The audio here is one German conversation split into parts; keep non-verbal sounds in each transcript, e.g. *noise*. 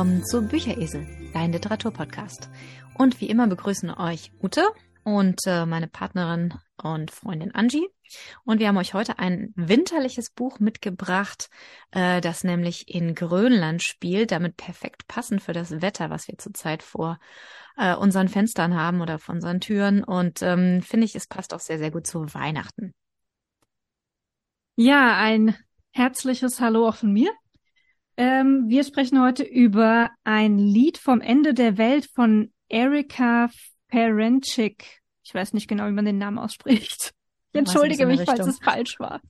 willkommen zu Bücheresel, dein Literaturpodcast. Und wie immer begrüßen euch Ute und äh, meine Partnerin und Freundin Angie. Und wir haben euch heute ein winterliches Buch mitgebracht, äh, das nämlich in Grönland spielt, damit perfekt passend für das Wetter, was wir zurzeit vor äh, unseren Fenstern haben oder vor unseren Türen. Und ähm, finde ich, es passt auch sehr, sehr gut zu Weihnachten. Ja, ein herzliches Hallo auch von mir. Ähm, wir sprechen heute über ein Lied vom Ende der Welt von Erika Ferencik. Ich weiß nicht genau, wie man den Namen ausspricht. Ich entschuldige mich, falls es falsch war.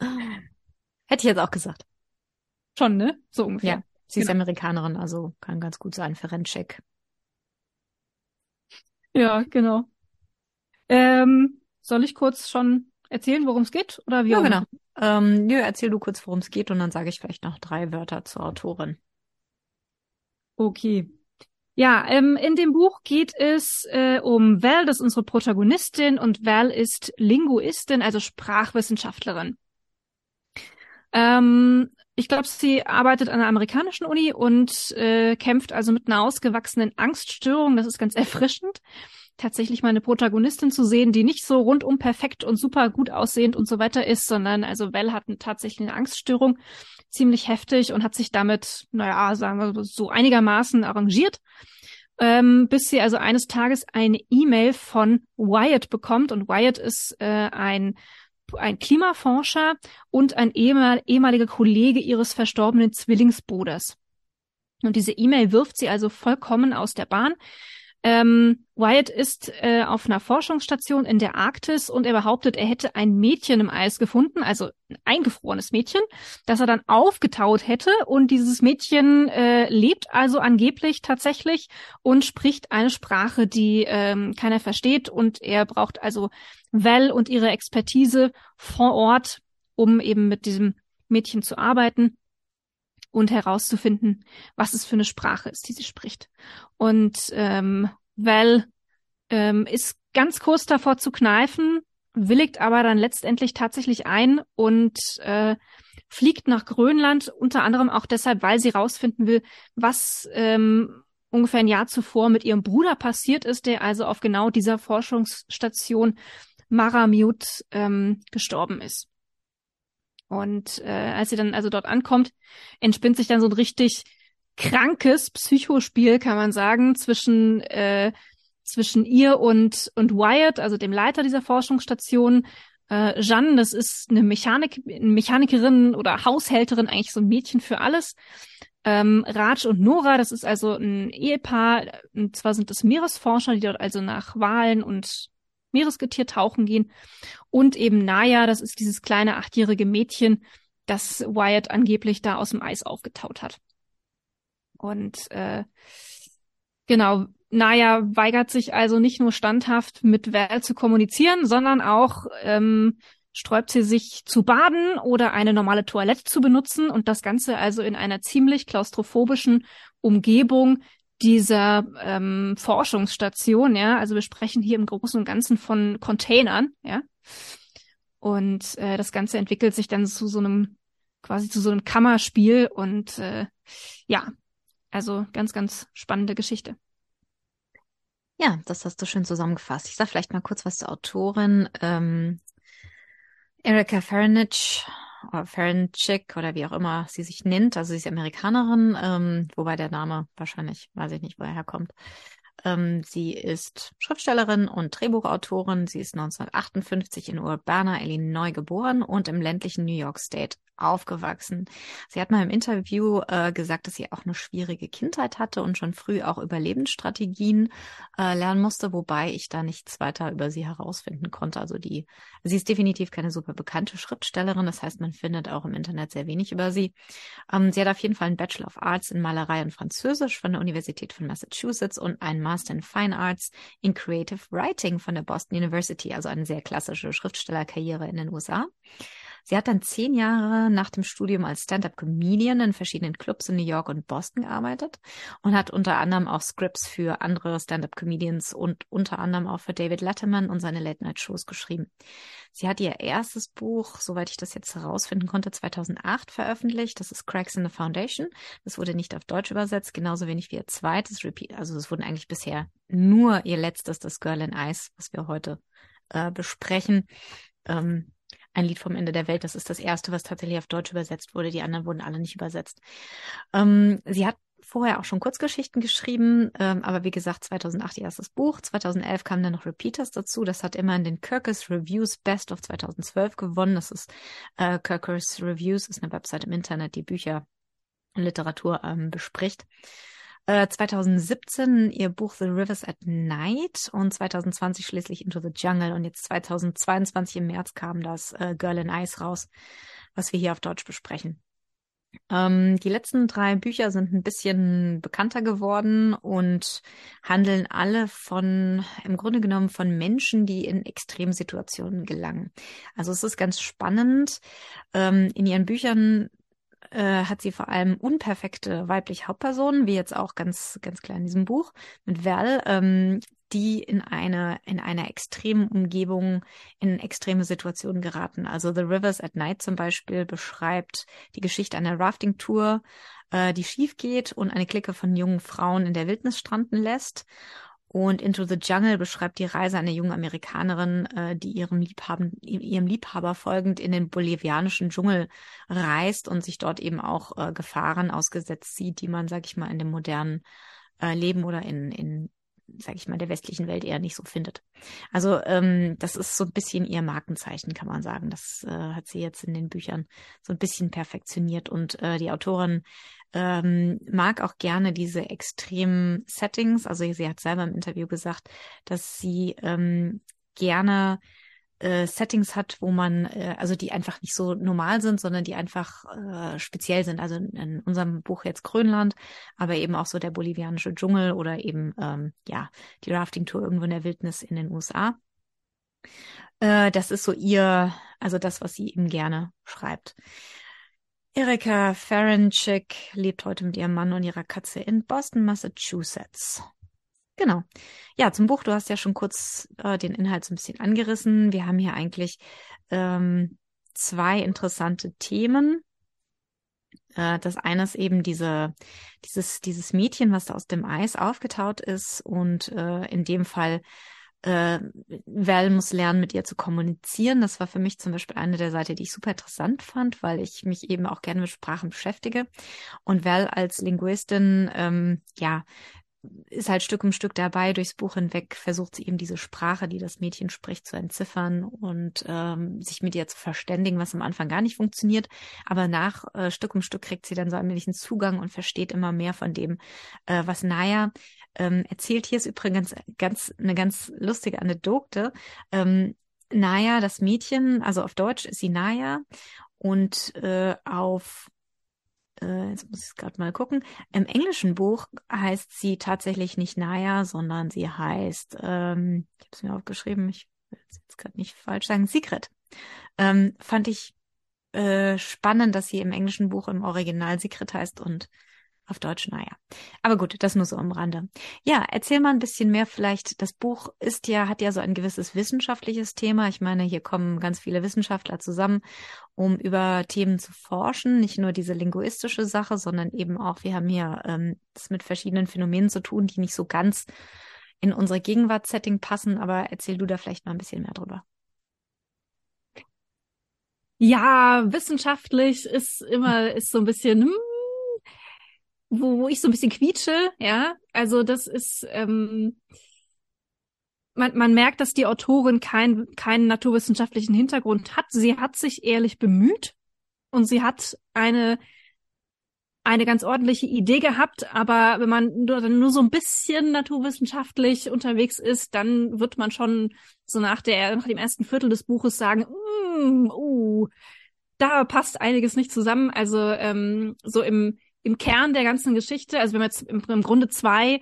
Hätte ich jetzt auch gesagt. Schon, ne? So ungefähr. Ja, sie genau. ist Amerikanerin, also kann ganz gut sein, Ferencik. Ja, genau. Ähm, soll ich kurz schon erzählen, worum es geht? Oder wie ja, genau. Ähm, ja, erzähl du kurz, worum es geht und dann sage ich vielleicht noch drei Wörter zur Autorin. Okay. Ja, ähm, in dem Buch geht es äh, um Val, das ist unsere Protagonistin, und Val ist Linguistin, also Sprachwissenschaftlerin. Ähm, ich glaube, sie arbeitet an einer amerikanischen Uni und äh, kämpft also mit einer ausgewachsenen Angststörung. Das ist ganz erfrischend tatsächlich mal eine Protagonistin zu sehen, die nicht so rundum perfekt und super gut aussehend und so weiter ist, sondern also Val hat tatsächlich eine Angststörung, ziemlich heftig und hat sich damit, naja, sagen wir so einigermaßen arrangiert. Ähm, bis sie also eines Tages eine E-Mail von Wyatt bekommt und Wyatt ist äh, ein ein Klimaforscher und ein ehemal ehemaliger Kollege ihres verstorbenen Zwillingsbruders. Und diese E-Mail wirft sie also vollkommen aus der Bahn. Ähm, Wyatt ist äh, auf einer Forschungsstation in der Arktis und er behauptet, er hätte ein Mädchen im Eis gefunden, also ein eingefrorenes Mädchen, das er dann aufgetaut hätte. Und dieses Mädchen äh, lebt also angeblich tatsächlich und spricht eine Sprache, die ähm, keiner versteht. Und er braucht also Val und ihre Expertise vor Ort, um eben mit diesem Mädchen zu arbeiten und herauszufinden, was es für eine Sprache ist, die sie spricht. Und ähm, Val ähm, ist ganz kurz davor zu kneifen, willigt aber dann letztendlich tatsächlich ein und äh, fliegt nach Grönland, unter anderem auch deshalb, weil sie rausfinden will, was ähm, ungefähr ein Jahr zuvor mit ihrem Bruder passiert ist, der also auf genau dieser Forschungsstation Maramute ähm, gestorben ist. Und äh, als sie dann also dort ankommt, entspinnt sich dann so ein richtig krankes Psychospiel, kann man sagen, zwischen äh, zwischen ihr und und Wyatt, also dem Leiter dieser Forschungsstation. Äh, Jeanne, das ist eine Mechanik, Mechanikerin oder Haushälterin, eigentlich so ein Mädchen für alles. Ähm, Raj und Nora, das ist also ein Ehepaar, und zwar sind das Meeresforscher, die dort also nach Wahlen und Meeresgetier tauchen gehen. Und eben Naya, das ist dieses kleine achtjährige Mädchen, das Wyatt angeblich da aus dem Eis aufgetaut hat. Und äh, genau, Naya weigert sich also nicht nur standhaft mit Val zu kommunizieren, sondern auch ähm, sträubt sie sich zu baden oder eine normale Toilette zu benutzen und das Ganze also in einer ziemlich klaustrophobischen Umgebung, dieser ähm, Forschungsstation, ja, also wir sprechen hier im Großen und Ganzen von Containern, ja. Und äh, das Ganze entwickelt sich dann zu so einem, quasi zu so einem Kammerspiel und äh, ja, also ganz, ganz spannende Geschichte. Ja, das hast du schön zusammengefasst. Ich sag vielleicht mal kurz was zur Autorin. Ähm, Erika Farinich oder Ferencik oder wie auch immer sie sich nennt. Also sie ist Amerikanerin, ähm, wobei der Name wahrscheinlich, weiß ich nicht, wo er herkommt. Ähm, sie ist Schriftstellerin und Drehbuchautorin. Sie ist 1958 in Urbana, Illinois geboren und im ländlichen New York State aufgewachsen. Sie hat mal im Interview äh, gesagt, dass sie auch eine schwierige Kindheit hatte und schon früh auch Überlebensstrategien äh, lernen musste, wobei ich da nichts weiter über sie herausfinden konnte. Also die, sie ist definitiv keine super bekannte Schriftstellerin. Das heißt, man findet auch im Internet sehr wenig über sie. Ähm, sie hat auf jeden Fall einen Bachelor of Arts in Malerei und Französisch von der Universität von Massachusetts und einen Master in Fine Arts in Creative Writing von der Boston University, also eine sehr klassische Schriftstellerkarriere in den USA. Sie hat dann zehn Jahre nach dem Studium als Stand-up-Comedian in verschiedenen Clubs in New York und Boston gearbeitet und hat unter anderem auch Scripts für andere Stand-up-Comedians und unter anderem auch für David Letterman und seine Late-Night-Shows geschrieben. Sie hat ihr erstes Buch, soweit ich das jetzt herausfinden konnte, 2008 veröffentlicht. Das ist Cracks in the Foundation. Das wurde nicht auf Deutsch übersetzt, genauso wenig wie ihr zweites Repeat. Also es wurden eigentlich bisher nur ihr letztes, das Girl in Ice, was wir heute äh, besprechen. Ähm, ein Lied vom Ende der Welt, das ist das erste, was tatsächlich auf Deutsch übersetzt wurde. Die anderen wurden alle nicht übersetzt. Ähm, sie hat vorher auch schon Kurzgeschichten geschrieben, ähm, aber wie gesagt, 2008 ihr erstes Buch. 2011 kamen dann noch Repeaters dazu. Das hat immer in den Kirkus Reviews Best of 2012 gewonnen. Das ist äh, Kirkus Reviews, ist eine Website im Internet, die Bücher und Literatur ähm, bespricht. 2017 äh, ihr Buch The Rivers at Night und 2020 schließlich Into the Jungle und jetzt 2022 im März kam das äh, Girl in Ice raus, was wir hier auf Deutsch besprechen. Ähm, die letzten drei Bücher sind ein bisschen bekannter geworden und handeln alle von, im Grunde genommen von Menschen, die in Extremsituationen gelangen. Also es ist ganz spannend. Ähm, in ihren Büchern äh, hat sie vor allem unperfekte weibliche Hauptpersonen, wie jetzt auch ganz, ganz klar in diesem Buch mit Val, ähm, die in eine, in einer extremen Umgebung in extreme Situationen geraten. Also The Rivers at Night zum Beispiel beschreibt die Geschichte einer Rafting-Tour, äh, die schief geht und eine Clique von jungen Frauen in der Wildnis stranden lässt. Und Into the Jungle beschreibt die Reise einer jungen Amerikanerin, äh, die ihrem, Liebhaben, ihrem Liebhaber folgend in den bolivianischen Dschungel reist und sich dort eben auch äh, Gefahren ausgesetzt sieht, die man, sag ich mal, in dem modernen äh, Leben oder in, in sag ich mal, der westlichen Welt eher nicht so findet. Also ähm, das ist so ein bisschen ihr Markenzeichen, kann man sagen. Das äh, hat sie jetzt in den Büchern so ein bisschen perfektioniert und äh, die Autorin ähm, mag auch gerne diese extremen Settings. Also sie hat selber im Interview gesagt, dass sie ähm, gerne äh, Settings hat, wo man, äh, also die einfach nicht so normal sind, sondern die einfach äh, speziell sind. Also in, in unserem Buch jetzt Grönland, aber eben auch so der bolivianische Dschungel oder eben ähm, ja die Rafting-Tour irgendwo in der Wildnis in den USA. Äh, das ist so ihr, also das, was sie eben gerne schreibt. Erika Ferencik lebt heute mit ihrem Mann und ihrer Katze in Boston, Massachusetts. Genau. Ja, zum Buch, du hast ja schon kurz äh, den Inhalt so ein bisschen angerissen. Wir haben hier eigentlich ähm, zwei interessante Themen. Äh, das eine ist eben diese, dieses, dieses Mädchen, was da aus dem Eis aufgetaut ist und äh, in dem Fall äh, Val muss lernen, mit ihr zu kommunizieren. Das war für mich zum Beispiel eine der Seiten, die ich super interessant fand, weil ich mich eben auch gerne mit Sprachen beschäftige. Und Val als Linguistin, ähm, ja, ist halt Stück um Stück dabei, durchs Buch hinweg versucht sie eben diese Sprache, die das Mädchen spricht, zu entziffern und ähm, sich mit ihr zu verständigen, was am Anfang gar nicht funktioniert. Aber nach äh, Stück um Stück kriegt sie dann so allmählich einen Zugang und versteht immer mehr von dem, äh, was Naya ähm, erzählt. Hier ist übrigens ganz eine ganz lustige Anekdote. Ähm, Naya, das Mädchen, also auf Deutsch ist sie Naya und äh, auf äh, jetzt muss ich gerade mal gucken. Im englischen Buch heißt sie tatsächlich nicht Naya, sondern sie heißt, ähm, ich habe es mir aufgeschrieben, ich will es jetzt gerade nicht falsch sagen, Secret. Ähm, fand ich äh, spannend, dass sie im englischen Buch im Original Secret heißt und auf Deutsch, naja. Aber gut, das nur so am Rande. Ja, erzähl mal ein bisschen mehr vielleicht. Das Buch ist ja, hat ja so ein gewisses wissenschaftliches Thema. Ich meine, hier kommen ganz viele Wissenschaftler zusammen, um über Themen zu forschen. Nicht nur diese linguistische Sache, sondern eben auch, wir haben hier ähm, das mit verschiedenen Phänomenen zu tun, die nicht so ganz in unsere Gegenwartssetting passen. Aber erzähl du da vielleicht mal ein bisschen mehr drüber. Ja, wissenschaftlich ist immer, ist so ein bisschen, hm, wo, wo ich so ein bisschen quietsche, ja. Also das ist, ähm, man, man merkt, dass die Autorin kein, keinen naturwissenschaftlichen Hintergrund hat. Sie hat sich ehrlich bemüht und sie hat eine eine ganz ordentliche Idee gehabt, aber wenn man nur, nur so ein bisschen naturwissenschaftlich unterwegs ist, dann wird man schon so nach der nach dem ersten Viertel des Buches sagen, mm, uh, da passt einiges nicht zusammen. Also ähm, so im im Kern der ganzen Geschichte, also wir haben jetzt im, im Grunde zwei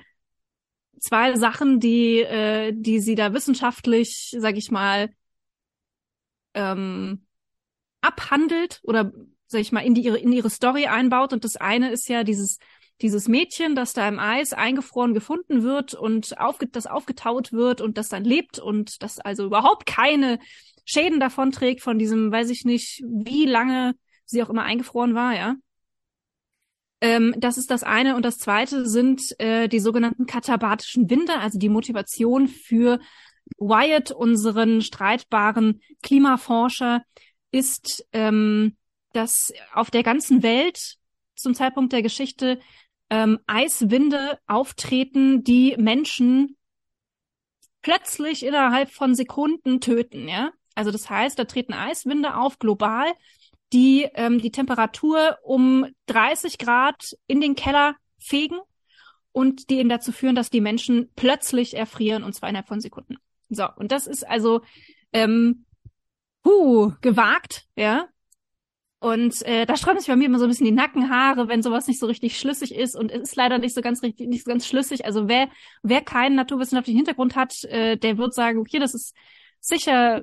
zwei Sachen, die äh, die sie da wissenschaftlich, sag ich mal, ähm, abhandelt oder sag ich mal in die ihre in ihre Story einbaut und das eine ist ja dieses dieses Mädchen, das da im Eis eingefroren gefunden wird und aufge das aufgetaut wird und das dann lebt und das also überhaupt keine Schäden davon trägt von diesem, weiß ich nicht, wie lange sie auch immer eingefroren war, ja. Ähm, das ist das eine. Und das zweite sind äh, die sogenannten katabatischen Winde, also die Motivation für Wyatt, unseren streitbaren Klimaforscher, ist, ähm, dass auf der ganzen Welt zum Zeitpunkt der Geschichte ähm, Eiswinde auftreten, die Menschen plötzlich innerhalb von Sekunden töten, ja. Also das heißt, da treten Eiswinde auf global, die ähm, die Temperatur um 30 Grad in den Keller fegen und die eben dazu führen, dass die Menschen plötzlich erfrieren und zwar innerhalb von Sekunden. So, und das ist also ähm, huh, gewagt, ja. Und äh, da sträuben sich bei mir immer so ein bisschen die Nackenhaare, wenn sowas nicht so richtig schlüssig ist. Und es ist leider nicht so ganz richtig, nicht so ganz schlüssig. Also wer, wer keinen naturwissenschaftlichen Hintergrund hat, äh, der wird sagen, okay, das ist sicher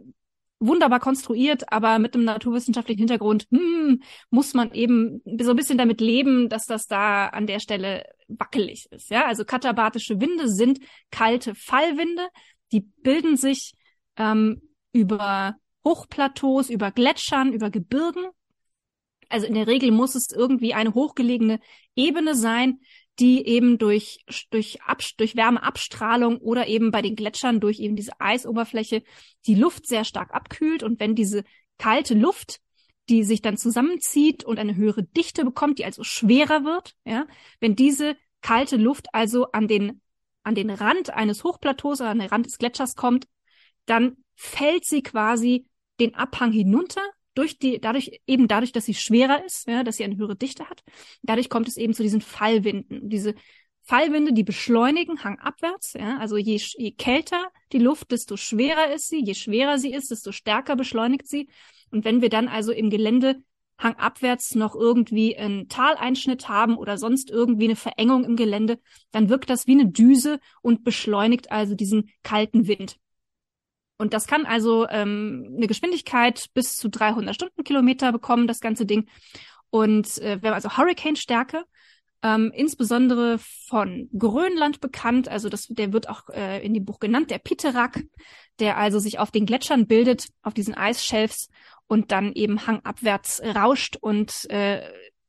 wunderbar konstruiert, aber mit einem naturwissenschaftlichen Hintergrund hm, muss man eben so ein bisschen damit leben, dass das da an der Stelle wackelig ist. Ja, also katabatische Winde sind kalte Fallwinde, die bilden sich ähm, über Hochplateaus, über Gletschern, über Gebirgen also in der Regel muss es irgendwie eine hochgelegene Ebene sein, die eben durch, durch, Ab, durch Wärmeabstrahlung oder eben bei den Gletschern durch eben diese Eisoberfläche die Luft sehr stark abkühlt. Und wenn diese kalte Luft, die sich dann zusammenzieht und eine höhere Dichte bekommt, die also schwerer wird, ja, wenn diese kalte Luft also an den, an den Rand eines Hochplateaus oder an den Rand des Gletschers kommt, dann fällt sie quasi den Abhang hinunter durch die, dadurch, eben dadurch, dass sie schwerer ist, ja, dass sie eine höhere Dichte hat, dadurch kommt es eben zu diesen Fallwinden. Diese Fallwinde, die beschleunigen hangabwärts, ja, also je, je kälter die Luft, desto schwerer ist sie, je schwerer sie ist, desto stärker beschleunigt sie. Und wenn wir dann also im Gelände hangabwärts noch irgendwie einen Taleinschnitt haben oder sonst irgendwie eine Verengung im Gelände, dann wirkt das wie eine Düse und beschleunigt also diesen kalten Wind. Und das kann also ähm, eine Geschwindigkeit bis zu 300 Stundenkilometer bekommen, das ganze Ding. Und äh, wir haben also Hurricane-Stärke, ähm, insbesondere von Grönland bekannt. Also das, der wird auch äh, in dem Buch genannt, der Piterak, der also sich auf den Gletschern bildet, auf diesen Eisschelfs und dann eben hangabwärts rauscht und äh,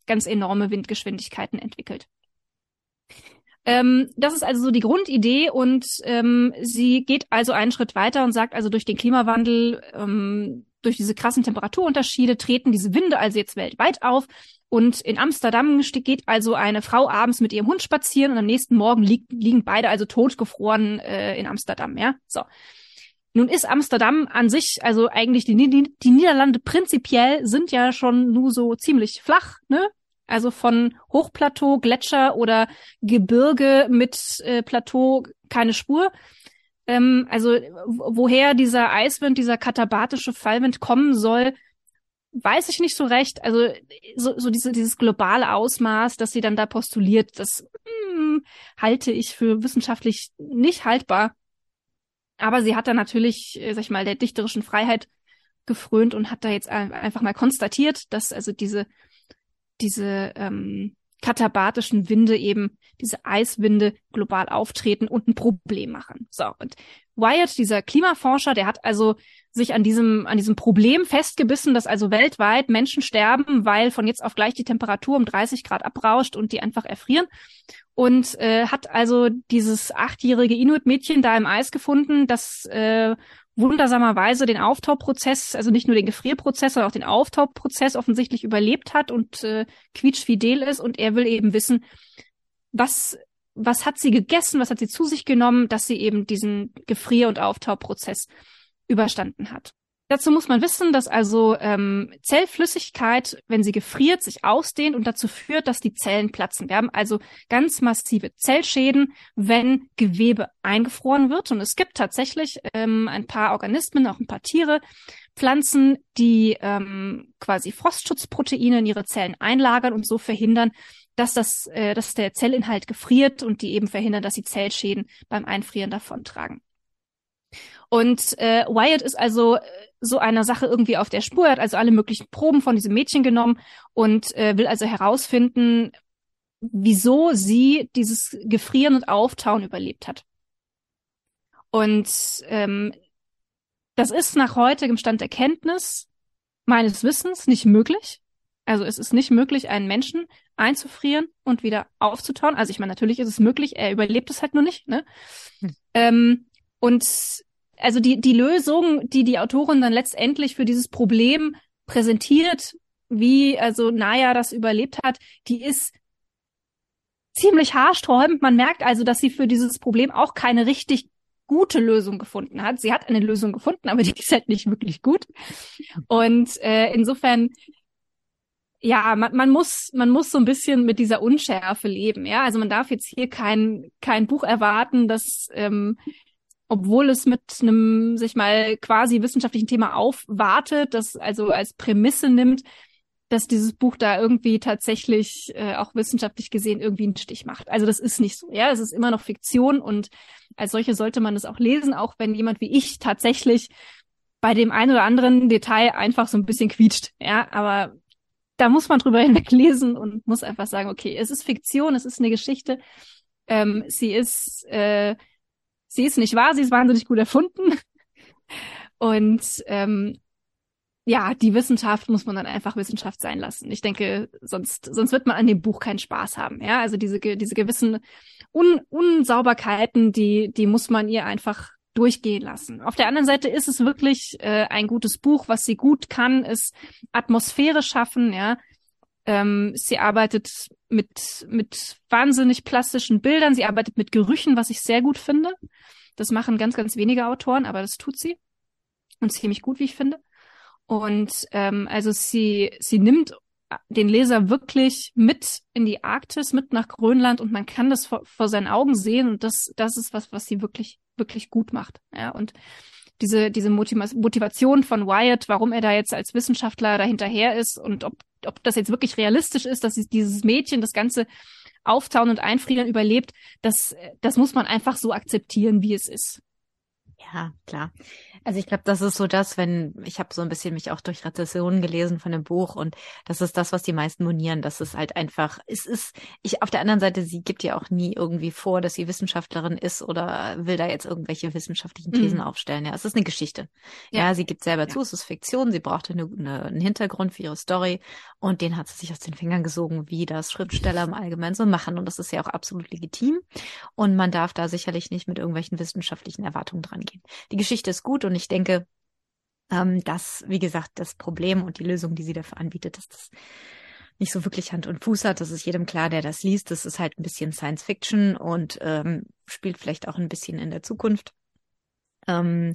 ganz enorme Windgeschwindigkeiten entwickelt. Ähm, das ist also so die Grundidee und ähm, sie geht also einen Schritt weiter und sagt also durch den Klimawandel, ähm, durch diese krassen Temperaturunterschiede treten diese Winde also jetzt weltweit auf. Und in Amsterdam geht also eine Frau abends mit ihrem Hund spazieren und am nächsten Morgen li liegen beide also totgefroren äh, in Amsterdam, ja. So. Nun ist Amsterdam an sich, also eigentlich die, die, die Niederlande prinzipiell sind ja schon nur so ziemlich flach, ne? Also von Hochplateau, Gletscher oder Gebirge mit äh, Plateau keine Spur. Ähm, also woher dieser Eiswind, dieser katabatische Fallwind kommen soll, weiß ich nicht so recht. Also so, so diese, dieses globale Ausmaß, das sie dann da postuliert, das hm, halte ich für wissenschaftlich nicht haltbar. Aber sie hat da natürlich, äh, sag ich mal, der dichterischen Freiheit gefrönt und hat da jetzt einfach mal konstatiert, dass also diese diese ähm, katabatischen Winde eben, diese Eiswinde global auftreten und ein Problem machen. So, und Wyatt, dieser Klimaforscher, der hat also sich an diesem, an diesem Problem festgebissen, dass also weltweit Menschen sterben, weil von jetzt auf gleich die Temperatur um 30 Grad abrauscht und die einfach erfrieren. Und äh, hat also dieses achtjährige Inuit-Mädchen da im Eis gefunden, das äh, wundersamerweise den Auftauprozess, also nicht nur den Gefrierprozess, sondern auch den Auftauprozess offensichtlich überlebt hat und äh, quietschfidel ist. Und er will eben wissen, was, was hat sie gegessen, was hat sie zu sich genommen, dass sie eben diesen Gefrier- und Auftauprozess überstanden hat. Dazu muss man wissen, dass also ähm, Zellflüssigkeit, wenn sie gefriert, sich ausdehnt und dazu führt, dass die Zellen platzen. Wir haben also ganz massive Zellschäden, wenn Gewebe eingefroren wird. Und es gibt tatsächlich ähm, ein paar Organismen, auch ein paar Tiere, Pflanzen, die ähm, quasi Frostschutzproteine in ihre Zellen einlagern und so verhindern, dass das, äh, dass der Zellinhalt gefriert und die eben verhindern, dass sie Zellschäden beim Einfrieren davontragen. Und äh, Wyatt ist also äh, so einer Sache irgendwie auf der Spur, er hat also alle möglichen Proben von diesem Mädchen genommen und äh, will also herausfinden, wieso sie dieses Gefrieren und Auftauen überlebt hat. Und ähm, das ist nach heutigem Stand der Kenntnis meines Wissens nicht möglich. Also es ist nicht möglich, einen Menschen einzufrieren und wieder aufzutauen. Also ich meine, natürlich ist es möglich, er überlebt es halt nur nicht. Ne? Hm. Ähm, und also die, die Lösung, die die Autorin dann letztendlich für dieses Problem präsentiert, wie also Naya das überlebt hat, die ist ziemlich haarsträubend. Man merkt also, dass sie für dieses Problem auch keine richtig gute Lösung gefunden hat. Sie hat eine Lösung gefunden, aber *laughs* die ist halt nicht wirklich gut. Und äh, insofern, ja, man, man muss, man muss so ein bisschen mit dieser Unschärfe leben. Ja, also man darf jetzt hier kein kein Buch erwarten, das ähm, obwohl es mit einem sich mal quasi wissenschaftlichen Thema aufwartet, das also als Prämisse nimmt, dass dieses Buch da irgendwie tatsächlich äh, auch wissenschaftlich gesehen irgendwie einen Stich macht. Also das ist nicht so. Ja, es ist immer noch Fiktion und als solche sollte man es auch lesen, auch wenn jemand wie ich tatsächlich bei dem einen oder anderen Detail einfach so ein bisschen quietscht. Ja, aber da muss man drüber *laughs* hinweg lesen und muss einfach sagen, okay, es ist Fiktion, es ist eine Geschichte. Ähm, sie ist, äh, sie ist nicht wahr, sie ist wahnsinnig gut erfunden. Und ähm, ja, die Wissenschaft muss man dann einfach Wissenschaft sein lassen. Ich denke, sonst, sonst wird man an dem Buch keinen Spaß haben. Ja, also diese, diese gewissen Un Unsauberkeiten, die, die muss man ihr einfach durchgehen lassen. Auf der anderen Seite ist es wirklich äh, ein gutes Buch. Was sie gut kann, ist Atmosphäre schaffen. Ja, ähm, sie arbeitet mit mit wahnsinnig plastischen Bildern. Sie arbeitet mit Gerüchen, was ich sehr gut finde. Das machen ganz ganz wenige Autoren, aber das tut sie und ziemlich gut, wie ich finde. Und ähm, also sie, sie nimmt den Leser wirklich mit in die Arktis, mit nach Grönland und man kann das vor, vor seinen Augen sehen und das, das ist was, was sie wirklich, wirklich gut macht. Ja, und diese, diese Motivation von Wyatt, warum er da jetzt als Wissenschaftler dahinterher ist und ob, ob das jetzt wirklich realistisch ist, dass dieses Mädchen das ganze Auftauen und Einfrieren überlebt, das, das muss man einfach so akzeptieren, wie es ist. Ja, klar. Also ich glaube, das ist so das, wenn ich habe so ein bisschen mich auch durch Rezessionen gelesen von dem Buch und das ist das, was die meisten monieren. Das ist halt einfach, es ist, ich auf der anderen Seite, sie gibt ja auch nie irgendwie vor, dass sie Wissenschaftlerin ist oder will da jetzt irgendwelche wissenschaftlichen Thesen mhm. aufstellen. Ja, es ist eine Geschichte. Ja, ja sie gibt selber ja. zu, es ist Fiktion. Sie brauchte eine, eine, einen Hintergrund für ihre Story und den hat sie sich aus den Fingern gesogen, wie das Schriftsteller im Allgemeinen so machen und das ist ja auch absolut legitim und man darf da sicherlich nicht mit irgendwelchen wissenschaftlichen Erwartungen dran gehen. Die Geschichte ist gut und und ich denke, ähm, dass, wie gesagt, das Problem und die Lösung, die sie dafür anbietet, dass das nicht so wirklich Hand und Fuß hat. Das ist jedem klar, der das liest. Das ist halt ein bisschen Science Fiction und ähm, spielt vielleicht auch ein bisschen in der Zukunft. Ähm,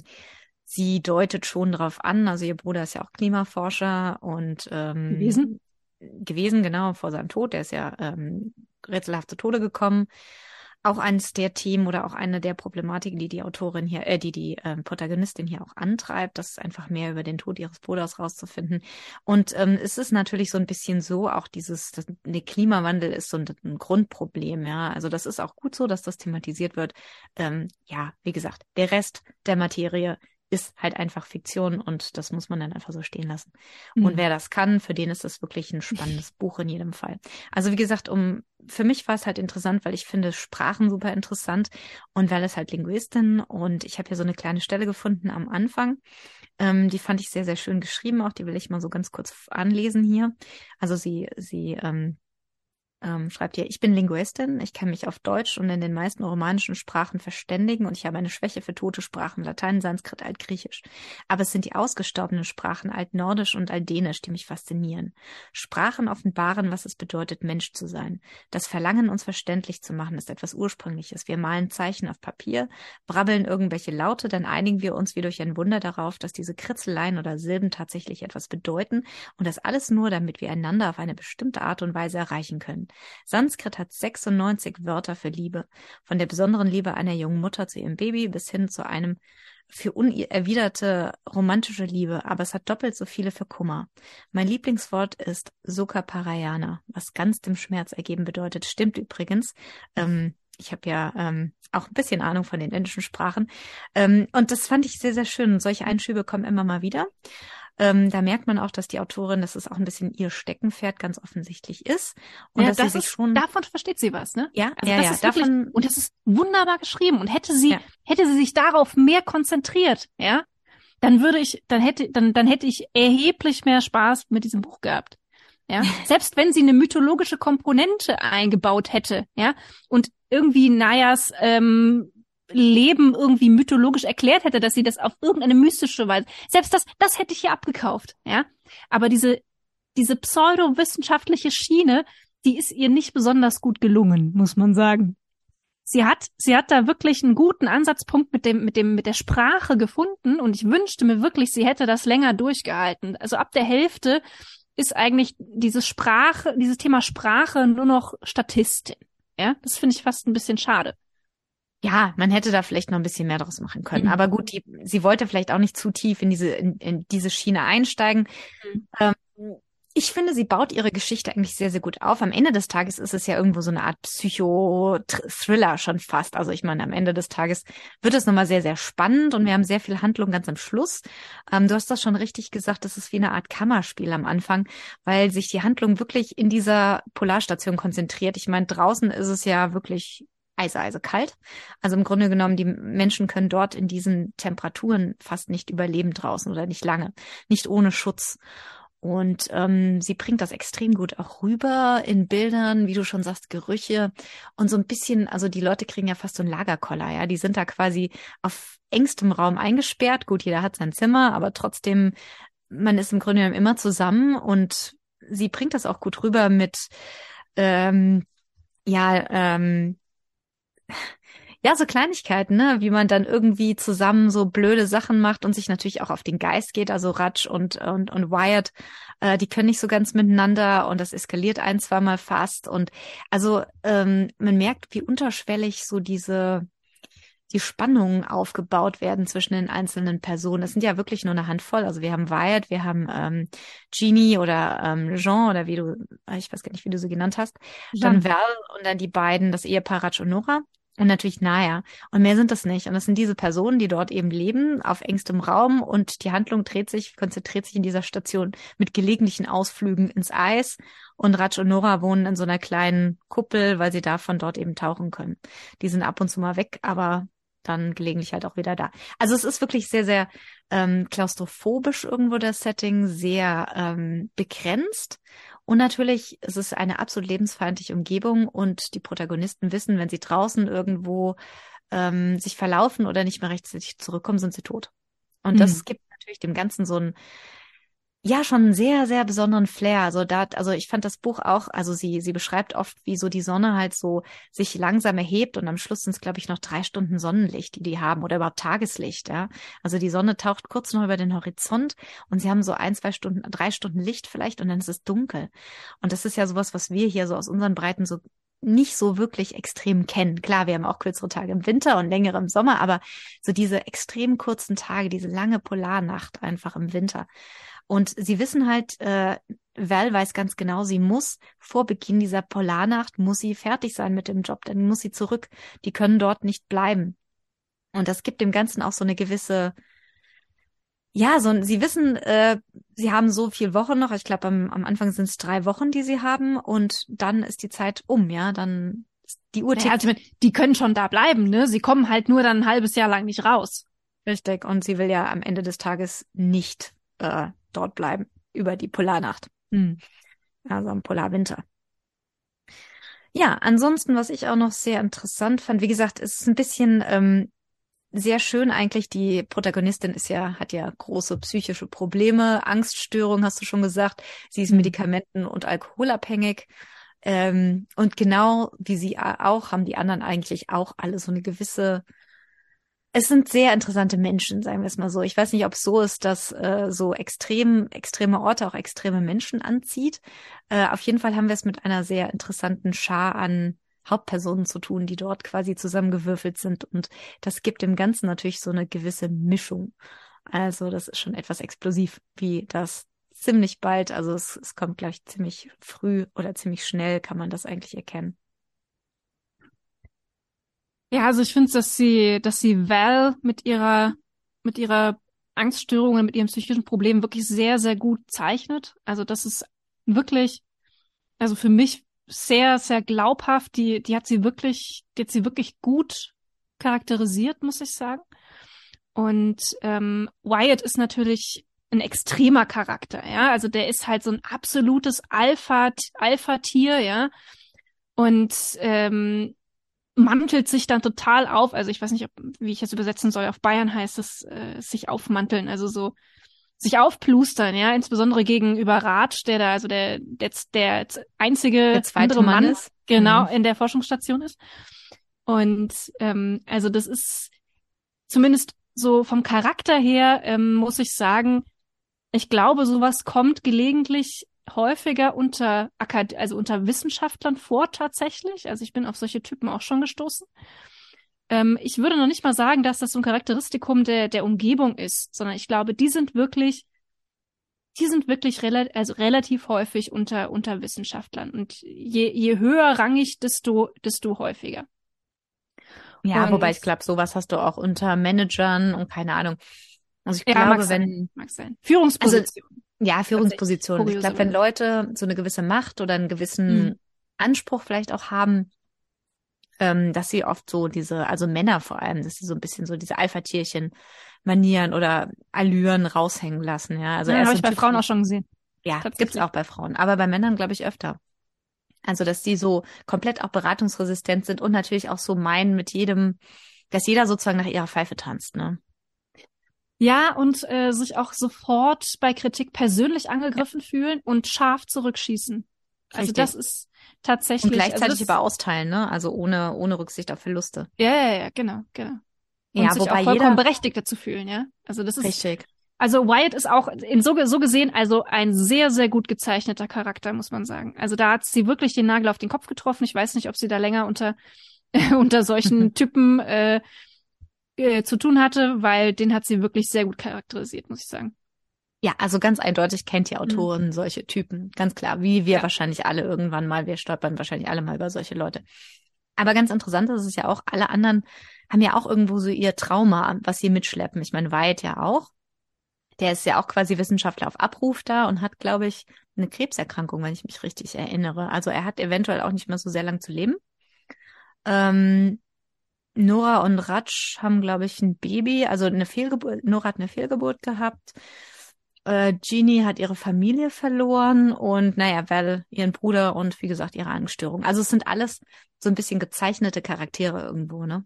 sie deutet schon darauf an, also ihr Bruder ist ja auch Klimaforscher und ähm, gewesen. Gewesen, genau, vor seinem Tod. Der ist ja ähm, rätselhaft zu Tode gekommen auch eines der Themen oder auch eine der Problematiken, die die Autorin hier, äh, die die äh, Protagonistin hier auch antreibt, das ist einfach mehr über den Tod ihres Bruders rauszufinden. Und ähm, es ist natürlich so ein bisschen so, auch dieses, das, der Klimawandel ist so ein, ein, Grundproblem, ja. Also das ist auch gut so, dass das thematisiert wird. Ähm, ja, wie gesagt, der Rest der Materie ist halt einfach Fiktion und das muss man dann einfach so stehen lassen. Mhm. Und wer das kann, für den ist das wirklich ein spannendes *laughs* Buch in jedem Fall. Also wie gesagt, um für mich war es halt interessant, weil ich finde Sprachen super interessant und weil es halt Linguistin und ich habe hier so eine kleine Stelle gefunden am Anfang. Ähm, die fand ich sehr, sehr schön geschrieben, auch die will ich mal so ganz kurz anlesen hier. Also sie, sie ähm, ähm, schreibt ihr, ich bin Linguistin, ich kann mich auf Deutsch und in den meisten romanischen Sprachen verständigen und ich habe eine Schwäche für tote Sprachen, Latein, Sanskrit, Altgriechisch. Aber es sind die ausgestorbenen Sprachen, Altnordisch und Altdänisch, die mich faszinieren. Sprachen offenbaren, was es bedeutet, Mensch zu sein. Das Verlangen, uns verständlich zu machen, ist etwas Ursprüngliches. Wir malen Zeichen auf Papier, brabbeln irgendwelche Laute, dann einigen wir uns wie durch ein Wunder darauf, dass diese Kritzeleien oder Silben tatsächlich etwas bedeuten und das alles nur, damit wir einander auf eine bestimmte Art und Weise erreichen können. Sanskrit hat 96 Wörter für Liebe. Von der besonderen Liebe einer jungen Mutter zu ihrem Baby bis hin zu einem für unerwiderte romantische Liebe, aber es hat doppelt so viele für Kummer. Mein Lieblingswort ist Sukha Parayana, was ganz dem Schmerz ergeben bedeutet. Stimmt übrigens. Ähm, ich habe ja ähm, auch ein bisschen Ahnung von den indischen Sprachen. Ähm, und das fand ich sehr, sehr schön. Solche Einschübe kommen immer mal wieder. Ähm, da merkt man auch, dass die Autorin, dass es auch ein bisschen ihr Steckenpferd ganz offensichtlich ist. Und ja, dass das sie sich ist, schon. davon versteht sie was, ne? Ja, Also ja, das ja. ist wirklich, Davon, und das ist wunderbar geschrieben. Und hätte sie, Ja. hätte sie sich darauf mehr konzentriert, ja, dann würde ich, dann hätte, dann, dann hätte ich erheblich mehr Spaß mit diesem Buch gehabt. Ja, *laughs* selbst wenn sie eine mythologische Komponente eingebaut hätte, ja, und irgendwie Nayas ähm, Leben irgendwie mythologisch erklärt hätte, dass sie das auf irgendeine mystische Weise, selbst das, das hätte ich hier abgekauft, ja. Aber diese, diese pseudowissenschaftliche Schiene, die ist ihr nicht besonders gut gelungen, muss man sagen. Sie hat, sie hat da wirklich einen guten Ansatzpunkt mit dem, mit dem, mit der Sprache gefunden und ich wünschte mir wirklich, sie hätte das länger durchgehalten. Also ab der Hälfte ist eigentlich diese Sprache, dieses Thema Sprache nur noch Statistin. Ja, das finde ich fast ein bisschen schade. Ja, man hätte da vielleicht noch ein bisschen mehr draus machen können. Mhm. Aber gut, die, sie wollte vielleicht auch nicht zu tief in diese, in, in diese Schiene einsteigen. Mhm. Ähm, ich finde, sie baut ihre Geschichte eigentlich sehr, sehr gut auf. Am Ende des Tages ist es ja irgendwo so eine Art Psycho-Thriller schon fast. Also ich meine, am Ende des Tages wird es nochmal sehr, sehr spannend und wir haben sehr viel Handlung ganz am Schluss. Ähm, du hast das schon richtig gesagt, das ist wie eine Art Kammerspiel am Anfang, weil sich die Handlung wirklich in dieser Polarstation konzentriert. Ich meine, draußen ist es ja wirklich eise, eise kalt. Also im Grunde genommen, die Menschen können dort in diesen Temperaturen fast nicht überleben draußen oder nicht lange, nicht ohne Schutz. Und ähm, sie bringt das extrem gut auch rüber in Bildern, wie du schon sagst, Gerüche und so ein bisschen, also die Leute kriegen ja fast so ein Lagerkoller, ja. Die sind da quasi auf engstem Raum eingesperrt. Gut, jeder hat sein Zimmer, aber trotzdem, man ist im Grunde genommen immer zusammen und sie bringt das auch gut rüber mit, ähm, ja, ähm, ja, so Kleinigkeiten, ne, wie man dann irgendwie zusammen so blöde Sachen macht und sich natürlich auch auf den Geist geht. Also Ratsch und, und, und Wyatt, äh, die können nicht so ganz miteinander und das eskaliert ein, zweimal fast. Und also ähm, man merkt, wie unterschwellig so diese die Spannungen aufgebaut werden zwischen den einzelnen Personen. Das sind ja wirklich nur eine Handvoll. Also wir haben Wyatt, wir haben ähm, Jeannie oder ähm, Jean oder wie du, ich weiß gar nicht, wie du sie genannt hast. Dann Val und dann die beiden, das Ehepaar Ratsch und Nora. Und natürlich Naya. Und mehr sind das nicht. Und das sind diese Personen, die dort eben leben, auf engstem Raum. Und die Handlung dreht sich, konzentriert sich in dieser Station mit gelegentlichen Ausflügen ins Eis. Und Ratsch und Nora wohnen in so einer kleinen Kuppel, weil sie davon dort eben tauchen können. Die sind ab und zu mal weg, aber dann gelegentlich halt auch wieder da. Also es ist wirklich sehr, sehr ähm, klaustrophobisch irgendwo das Setting, sehr ähm, begrenzt. Und natürlich es ist es eine absolut lebensfeindliche Umgebung und die Protagonisten wissen, wenn sie draußen irgendwo ähm, sich verlaufen oder nicht mehr rechtzeitig zurückkommen, sind sie tot. Und Mhm. das gibt natürlich dem Ganzen so ein ja, schon einen sehr, sehr besonderen Flair. Also da, also ich fand das Buch auch, also sie, sie beschreibt oft, wie so die Sonne halt so sich langsam erhebt und am Schluss sind es, glaube ich, noch drei Stunden Sonnenlicht, die die haben oder überhaupt Tageslicht, ja. Also die Sonne taucht kurz noch über den Horizont und sie haben so ein, zwei Stunden, drei Stunden Licht vielleicht und dann ist es dunkel. Und das ist ja sowas, was wir hier so aus unseren Breiten so nicht so wirklich extrem kennen. Klar, wir haben auch kürzere Tage im Winter und längere im Sommer, aber so diese extrem kurzen Tage, diese lange Polarnacht einfach im Winter. Und sie wissen halt, äh, Val weiß ganz genau, sie muss vor Beginn dieser Polarnacht, muss sie fertig sein mit dem Job, dann muss sie zurück. Die können dort nicht bleiben. Und das gibt dem Ganzen auch so eine gewisse, ja, so, sie wissen, äh, sie haben so viel Wochen noch. Ich glaube, am, am Anfang sind es drei Wochen, die sie haben. Und dann ist die Zeit um, ja, dann ist die Uhr tickt. also, die können schon da bleiben, ne? Sie kommen halt nur dann ein halbes Jahr lang nicht raus. Richtig. Und sie will ja am Ende des Tages nicht äh, dort bleiben über die Polarnacht. Hm. Also am Polarwinter. Ja, ansonsten, was ich auch noch sehr interessant fand, wie gesagt, es ist ein bisschen ähm, sehr schön eigentlich. Die Protagonistin ist ja, hat ja große psychische Probleme, Angststörung, hast du schon gesagt. Sie ist Mhm. medikamenten- und alkoholabhängig. Ähm, und genau wie sie auch, haben die anderen eigentlich auch alle so eine gewisse es sind sehr interessante Menschen, sagen wir es mal so. Ich weiß nicht, ob es so ist, dass äh, so extrem, extreme Orte auch extreme Menschen anzieht. Äh, auf jeden Fall haben wir es mit einer sehr interessanten Schar an Hauptpersonen zu tun, die dort quasi zusammengewürfelt sind. Und das gibt dem Ganzen natürlich so eine gewisse Mischung. Also das ist schon etwas explosiv, wie das ziemlich bald, also es, es kommt, glaube ich, ziemlich früh oder ziemlich schnell kann man das eigentlich erkennen. Ja, also ich finde, dass sie, dass sie Val mit ihrer, mit ihrer Angststörung und mit ihrem psychischen Problem wirklich sehr, sehr gut zeichnet. Also das ist wirklich, also für mich sehr, sehr glaubhaft. Die, die hat sie wirklich, die hat sie wirklich gut charakterisiert, muss ich sagen. Und ähm, Wyatt ist natürlich ein extremer Charakter, ja. Also der ist halt so ein absolutes Alpha, Alpha-Tier, ja. Und ähm, mantelt sich dann total auf. Also ich weiß nicht, ob, wie ich das übersetzen soll. Auf Bayern heißt es äh, sich aufmanteln, also so sich aufplustern, ja, insbesondere gegenüber Ratsch, der da also der der, der einzige der andere Mann, Mann ist. genau mhm. in der Forschungsstation ist. Und ähm, also das ist zumindest so vom Charakter her ähm, muss ich sagen, ich glaube, sowas kommt gelegentlich häufiger unter Akad also unter Wissenschaftlern vor tatsächlich. Also ich bin auf solche Typen auch schon gestoßen. Ähm, ich würde noch nicht mal sagen, dass das so ein Charakteristikum der, der Umgebung ist, sondern ich glaube, die sind wirklich, die sind wirklich rela also relativ häufig unter, unter Wissenschaftlern. Und je, je höher rangig, desto, desto häufiger. Ja, und, wobei ich glaube, sowas hast du auch unter Managern und keine Ahnung. Also ich ja, glaube, wenn. Sein, mag sein. Führungsposition. Also, ja, Führungspositionen. Ich glaube, wenn Leute so eine gewisse Macht oder einen gewissen mhm. Anspruch vielleicht auch haben, ähm, dass sie oft so diese, also Männer vor allem, dass sie so ein bisschen so diese Alpha-Tierchen Manieren oder Allüren raushängen lassen, ja. Also ja, habe ich bei Frauen auch schon gesehen. Ja, gibt's auch bei Frauen, aber bei Männern glaube ich öfter. Also, dass die so komplett auch beratungsresistent sind und natürlich auch so meinen mit jedem, dass jeder sozusagen nach ihrer Pfeife tanzt, ne? Ja, und äh, sich auch sofort bei Kritik persönlich angegriffen ja. fühlen und scharf zurückschießen. Also Richtig. das ist tatsächlich. Und gleichzeitig also aber austeilen, ne? Also ohne, ohne Rücksicht auf Verluste. Ja, ja, ja, genau, genau. Und ja, sich wobei auch vollkommen jeder... berechtigt dazu fühlen, ja? Also das ist. Richtig. Also Wyatt ist auch in so, so gesehen also ein sehr, sehr gut gezeichneter Charakter, muss man sagen. Also da hat sie wirklich den Nagel auf den Kopf getroffen. Ich weiß nicht, ob sie da länger unter, *laughs* unter solchen *laughs* Typen äh, äh, zu tun hatte, weil den hat sie wirklich sehr gut charakterisiert, muss ich sagen. Ja, also ganz eindeutig kennt die. Autorin mhm. solche Typen. Ganz klar, wie wir ja. wahrscheinlich alle irgendwann mal, wir stolpern wahrscheinlich alle mal über solche Leute. Aber ganz interessant ist es ja auch, alle anderen haben ja auch irgendwo so ihr Trauma, was sie mitschleppen. Ich meine, Wyatt ja auch. Der ist ja auch quasi Wissenschaftler auf Abruf da und hat, glaube ich, eine Krebserkrankung, wenn ich mich richtig erinnere. Also er hat eventuell auch nicht mehr so sehr lang zu leben. Ähm, Nora und Ratsch haben, glaube ich, ein Baby, also eine Fehlgeburt. Nora hat eine Fehlgeburt gehabt. Äh, Jeannie hat ihre Familie verloren und naja, Val ihren Bruder und wie gesagt ihre Angststörung. Also es sind alles so ein bisschen gezeichnete Charaktere irgendwo, ne?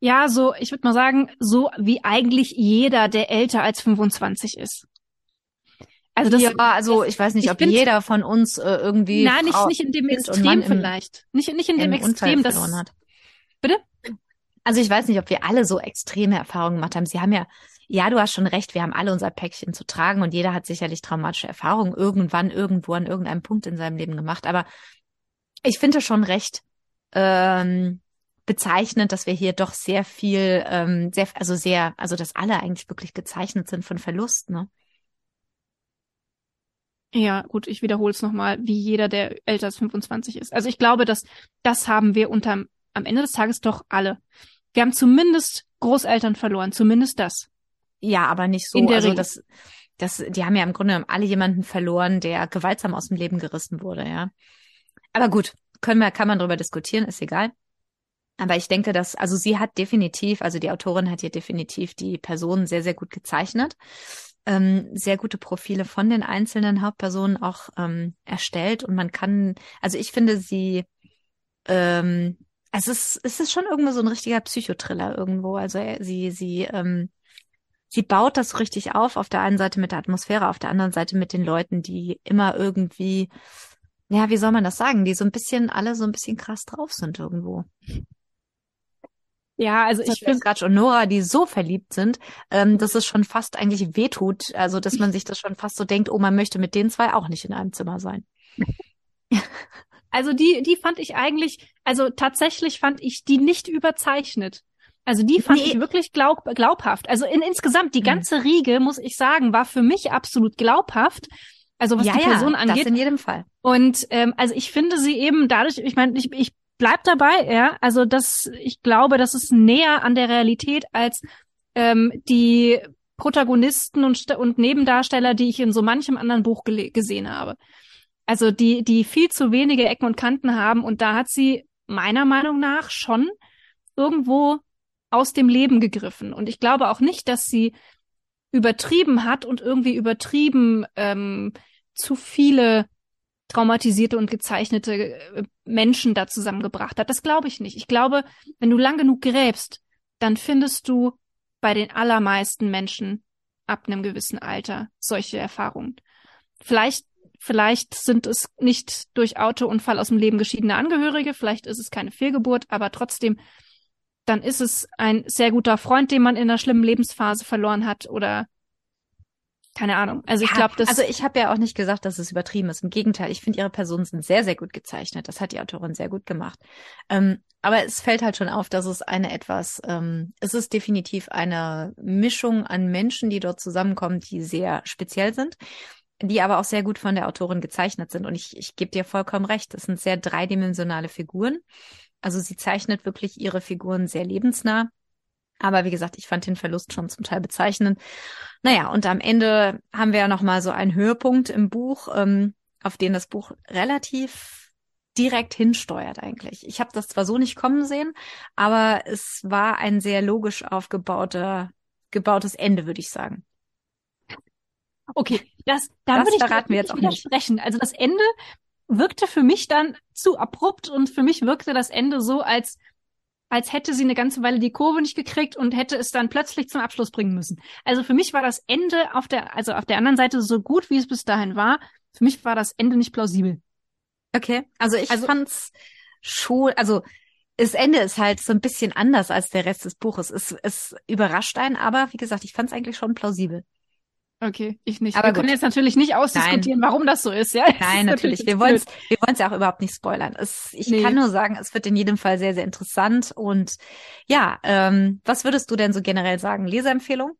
Ja, so, ich würde mal sagen, so wie eigentlich jeder, der älter als 25 ist. Also das, ja, also ich weiß nicht, ich ob jeder von uns äh, irgendwie. Nein, nicht, nicht in dem Extrem vielleicht. Nicht, nicht in dem Extrem, das. Hat. Bitte? Also ich weiß nicht, ob wir alle so extreme Erfahrungen gemacht haben. Sie haben ja, ja, du hast schon recht, wir haben alle unser Päckchen zu tragen und jeder hat sicherlich traumatische Erfahrungen irgendwann, irgendwo an irgendeinem Punkt in seinem Leben gemacht. Aber ich finde schon recht ähm, bezeichnend, dass wir hier doch sehr viel, ähm, sehr, also sehr, also dass alle eigentlich wirklich gezeichnet sind von Verlust, ne? Ja, gut, ich wiederhole es nochmal, wie jeder, der älter als 25 ist. Also ich glaube, dass das haben wir unterm, am Ende des Tages doch alle. Wir haben zumindest Großeltern verloren, zumindest das. Ja, aber nicht so. also das, das, die haben ja im Grunde alle jemanden verloren, der gewaltsam aus dem Leben gerissen wurde, ja. Aber gut, können wir, kann man darüber diskutieren, ist egal. Aber ich denke, dass, also sie hat definitiv, also die Autorin hat hier definitiv die Personen sehr, sehr gut gezeichnet, ähm, sehr gute Profile von den einzelnen Hauptpersonen auch ähm, erstellt und man kann, also ich finde sie ähm, es ist, es ist schon irgendwo so ein richtiger Psychotriller irgendwo. Also äh, sie, sie, ähm, sie baut das richtig auf, auf der einen Seite mit der Atmosphäre, auf der anderen Seite mit den Leuten, die immer irgendwie, ja, wie soll man das sagen, die so ein bisschen, alle so ein bisschen krass drauf sind irgendwo. Ja, also ich finde gerade schon Nora, die so verliebt sind, ähm, dass es schon fast eigentlich wehtut. Also, dass man sich das schon fast so denkt, oh, man möchte mit den zwei auch nicht in einem Zimmer sein. *laughs* Also die, die fand ich eigentlich, also tatsächlich fand ich die nicht überzeichnet. Also die fand nee. ich wirklich glaub, glaubhaft. Also in, insgesamt, die hm. ganze Riege, muss ich sagen, war für mich absolut glaubhaft. Also was ja, die Person ja, angeht. Das in jedem Fall. Und ähm, also ich finde sie eben dadurch, ich meine, ich, ich bleib dabei, ja. Also das, ich glaube, das ist näher an der Realität als ähm, die Protagonisten und, und Nebendarsteller, die ich in so manchem anderen Buch gesehen habe. Also die, die viel zu wenige Ecken und Kanten haben und da hat sie meiner Meinung nach schon irgendwo aus dem Leben gegriffen. Und ich glaube auch nicht, dass sie übertrieben hat und irgendwie übertrieben ähm, zu viele traumatisierte und gezeichnete äh, Menschen da zusammengebracht hat. Das glaube ich nicht. Ich glaube, wenn du lang genug gräbst, dann findest du bei den allermeisten Menschen ab einem gewissen Alter solche Erfahrungen. Vielleicht, vielleicht sind es nicht durch Autounfall aus dem Leben geschiedene Angehörige, vielleicht ist es keine Fehlgeburt, aber trotzdem, dann ist es ein sehr guter Freund, den man in einer schlimmen Lebensphase verloren hat oder keine Ahnung. Also ich ja, glaube, das. Also ich habe ja auch nicht gesagt, dass es übertrieben ist. Im Gegenteil, ich finde ihre Personen sind sehr, sehr gut gezeichnet. Das hat die Autorin sehr gut gemacht. Ähm, aber es fällt halt schon auf, dass es eine etwas, ähm, es ist definitiv eine Mischung an Menschen, die dort zusammenkommen, die sehr speziell sind, die aber auch sehr gut von der Autorin gezeichnet sind. Und ich, ich gebe dir vollkommen recht, das sind sehr dreidimensionale Figuren. Also sie zeichnet wirklich ihre Figuren sehr lebensnah. Aber wie gesagt, ich fand den Verlust schon zum Teil bezeichnend. Naja, und am Ende haben wir ja nochmal so einen Höhepunkt im Buch, ähm, auf den das Buch relativ direkt hinsteuert eigentlich. Ich habe das zwar so nicht kommen sehen, aber es war ein sehr logisch aufgebauter, gebautes Ende, würde ich sagen. Okay, das, da das würde ich verraten wir jetzt auch widersprechen. Nicht. Also das Ende wirkte für mich dann zu abrupt und für mich wirkte das Ende so, als als hätte sie eine ganze Weile die Kurve nicht gekriegt und hätte es dann plötzlich zum Abschluss bringen müssen. Also für mich war das Ende auf der, also auf der anderen Seite so gut, wie es bis dahin war. Für mich war das Ende nicht plausibel. Okay, also ich also, fand's schon, also das Ende ist halt so ein bisschen anders als der Rest des Buches. Es, es überrascht einen, aber wie gesagt, ich fand's eigentlich schon plausibel. Okay, ich nicht. Aber wir gut. können jetzt natürlich nicht ausdiskutieren, Nein. warum das so ist, ja? Nein, natürlich. Wir wollen es wir wollen's ja auch überhaupt nicht spoilern. Es, ich nee. kann nur sagen, es wird in jedem Fall sehr, sehr interessant. Und ja, ähm, was würdest du denn so generell sagen? Leseempfehlung?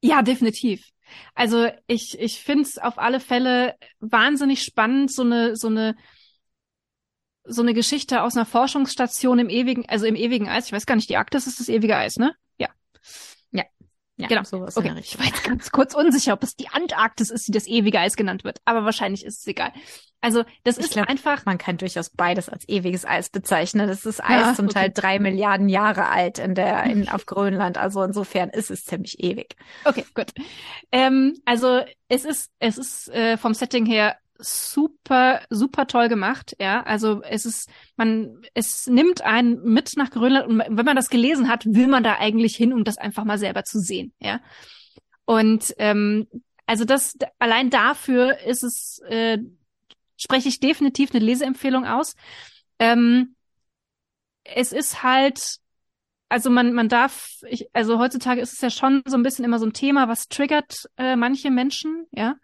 Ja, definitiv. Also ich, ich finde es auf alle Fälle wahnsinnig spannend, so eine, so eine so eine Geschichte aus einer Forschungsstation im ewigen, also im ewigen Eis. Ich weiß gar nicht, die Arktis ist das ewige Eis, ne? Ja. Ja, genau. Sowas okay. Ich war jetzt ganz kurz unsicher, ob es die Antarktis ist, die das ewige Eis genannt wird. Aber wahrscheinlich ist es egal. Also das ich ist glaub, einfach. Man kann durchaus beides als ewiges Eis bezeichnen. Das ist Eis ja, zum okay. Teil drei Milliarden Jahre alt in der in, *laughs* auf Grönland. Also insofern ist es ziemlich ewig. Okay, gut. Ähm, also es ist es ist äh, vom Setting her super, super toll gemacht, ja. Also es ist, man, es nimmt einen mit nach Grönland und wenn man das gelesen hat, will man da eigentlich hin, um das einfach mal selber zu sehen, ja. Und ähm, also das allein dafür ist es, äh, spreche ich definitiv eine Leseempfehlung aus. Ähm, es ist halt, also man, man darf, ich, also heutzutage ist es ja schon so ein bisschen immer so ein Thema, was triggert äh, manche Menschen, ja.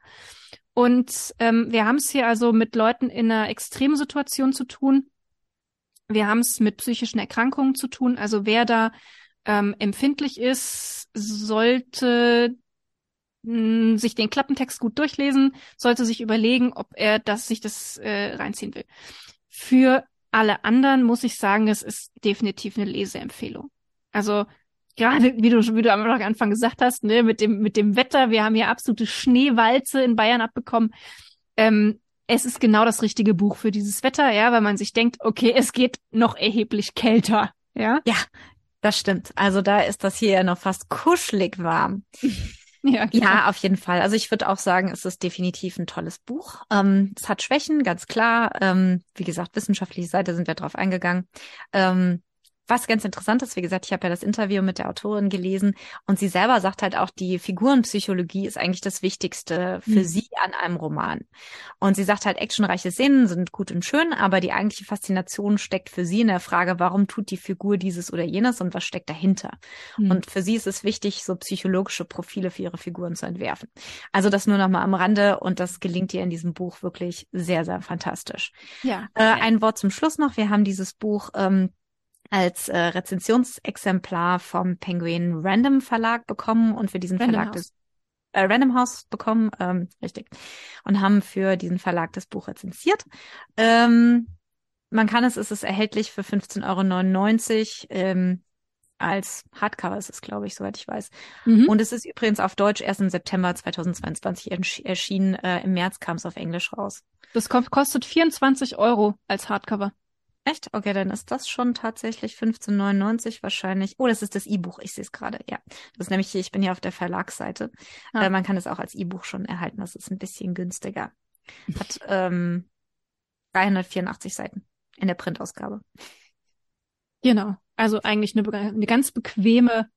Und ähm, wir haben es hier also mit Leuten in einer extremen Situation zu tun. Wir haben es mit psychischen Erkrankungen zu tun. Also wer da ähm, empfindlich ist, sollte mh, hm, sich den Klappentext gut durchlesen, sollte sich überlegen, ob er das sich das äh, reinziehen will. Für alle anderen muss ich sagen, es ist definitiv eine Leseempfehlung. Also gerade wie du, wie du am Anfang gesagt hast, ne, mit dem, mit dem Wetter, wir haben hier absolute Schneewalze in Bayern abbekommen. Ähm, es ist genau das richtige Buch für dieses Wetter, ja, weil man sich denkt, okay, es geht noch erheblich kälter, ja. Ja, das stimmt. Also da ist das hier ja noch fast kuschelig warm. *laughs* Ja, genau. ja, auf jeden Fall. Also ich würde auch sagen, es ist definitiv ein tolles Buch. Ähm, es hat Schwächen, ganz klar. Ähm, wie gesagt, wissenschaftliche Seite sind wir drauf eingegangen. Ähm, was ganz interessant ist, wie gesagt, ich habe ja das Interview mit der Autorin gelesen und sie selber sagt halt auch, die Figurenpsychologie ist eigentlich das Wichtigste für mhm. sie an einem Roman. Und sie sagt halt, actionreiche Szenen sind gut und schön, aber die eigentliche Faszination steckt für sie in der Frage, warum tut die Figur dieses oder jenes und was steckt dahinter. Mhm. Und für sie ist es wichtig, so psychologische Profile für ihre Figuren zu entwerfen. Also das nur noch mal am Rande und das gelingt ihr in diesem Buch wirklich sehr, sehr fantastisch. Ja. Äh, ein Wort zum Schluss noch. Wir haben dieses Buch ähm, als äh, Rezensionsexemplar vom Penguin Random Verlag bekommen und für diesen Random Verlag House. des äh, Random House bekommen, ähm, richtig, und haben für diesen Verlag das Buch rezensiert. Ähm, man kann es, es ist erhältlich für 15,99 Euro. Ähm, als Hardcover ist es, glaube ich, soweit ich weiß. Mhm. Und es ist übrigens auf Deutsch erst im September 2022 erschienen. Äh, Im März kam es auf Englisch raus. Das kostet 24 Euro als Hardcover. Echt? Okay, dann ist das schon tatsächlich 15,99 wahrscheinlich. Oh, das ist das E-Buch. Ich sehe es gerade. Ja, das ist nämlich hier. Ich bin hier auf der Verlagsseite. Ah. Äh, man kann es auch als E-Buch schon erhalten. Das ist ein bisschen günstiger. Hat *laughs* ähm, 384 Seiten in der Printausgabe. Genau. Also eigentlich eine, eine ganz bequeme,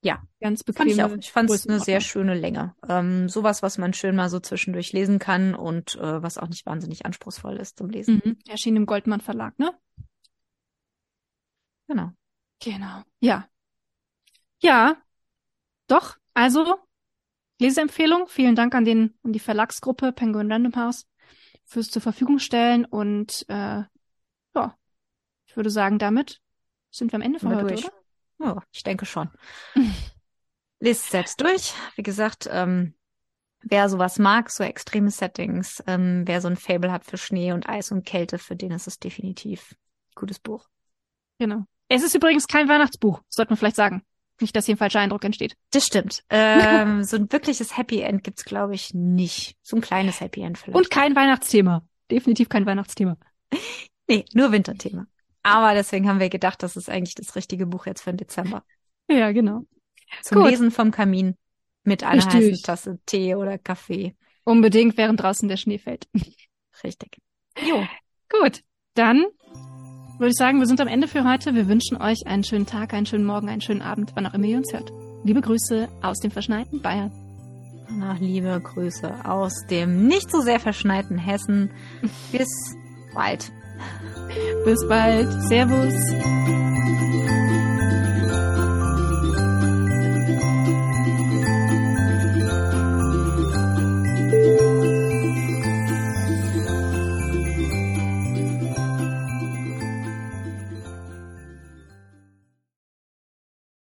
ja, ganz bequeme. Fand ich auch. Ich fand es eine sehr schöne Länge. Ähm, sowas, was man schön mal so zwischendurch lesen kann und äh, was auch nicht wahnsinnig anspruchsvoll ist zum Lesen. Mhm. Erschien im Goldmann Verlag, ne? Genau. Genau. Ja. Ja. Doch. Also Leseempfehlung. Vielen Dank an den an die Verlagsgruppe Penguin Random House fürs zur Verfügung stellen und äh, ja, ich würde sagen, damit sind wir am Ende von heute, durch. oder? Oh, ich denke schon. *laughs* Lest selbst durch. Wie gesagt, ähm, wer sowas mag, so extreme Settings, ähm, wer so ein Fable hat für Schnee und Eis und Kälte, für den ist es definitiv ein gutes Buch. Genau. Es ist übrigens kein Weihnachtsbuch, sollte man vielleicht sagen. Nicht, dass hier ein falscher Eindruck entsteht. Das stimmt. Ähm, *laughs* so ein wirkliches Happy End gibt's, glaube ich, nicht. So ein kleines Happy End vielleicht. Und kein Weihnachtsthema. Definitiv kein Weihnachtsthema. Nee, nur Winterthema. Aber deswegen haben wir gedacht, das ist eigentlich das richtige Buch jetzt für den Dezember. Ja, genau. Zum Gut. Lesen vom Kamin mit einer Richtig. heißen Tasse Tee oder Kaffee. Unbedingt, während draußen der Schnee fällt. *laughs* Richtig. Jo. Gut, dann würde ich sagen, wir sind am Ende für heute. Wir wünschen euch einen schönen Tag, einen schönen Morgen, einen schönen Abend, wann auch immer ihr uns hört. Liebe Grüße aus dem verschneiten Bayern. Ach, liebe Grüße aus dem nicht so sehr verschneiten Hessen. *laughs* Bis bald. Bis bald. Servus.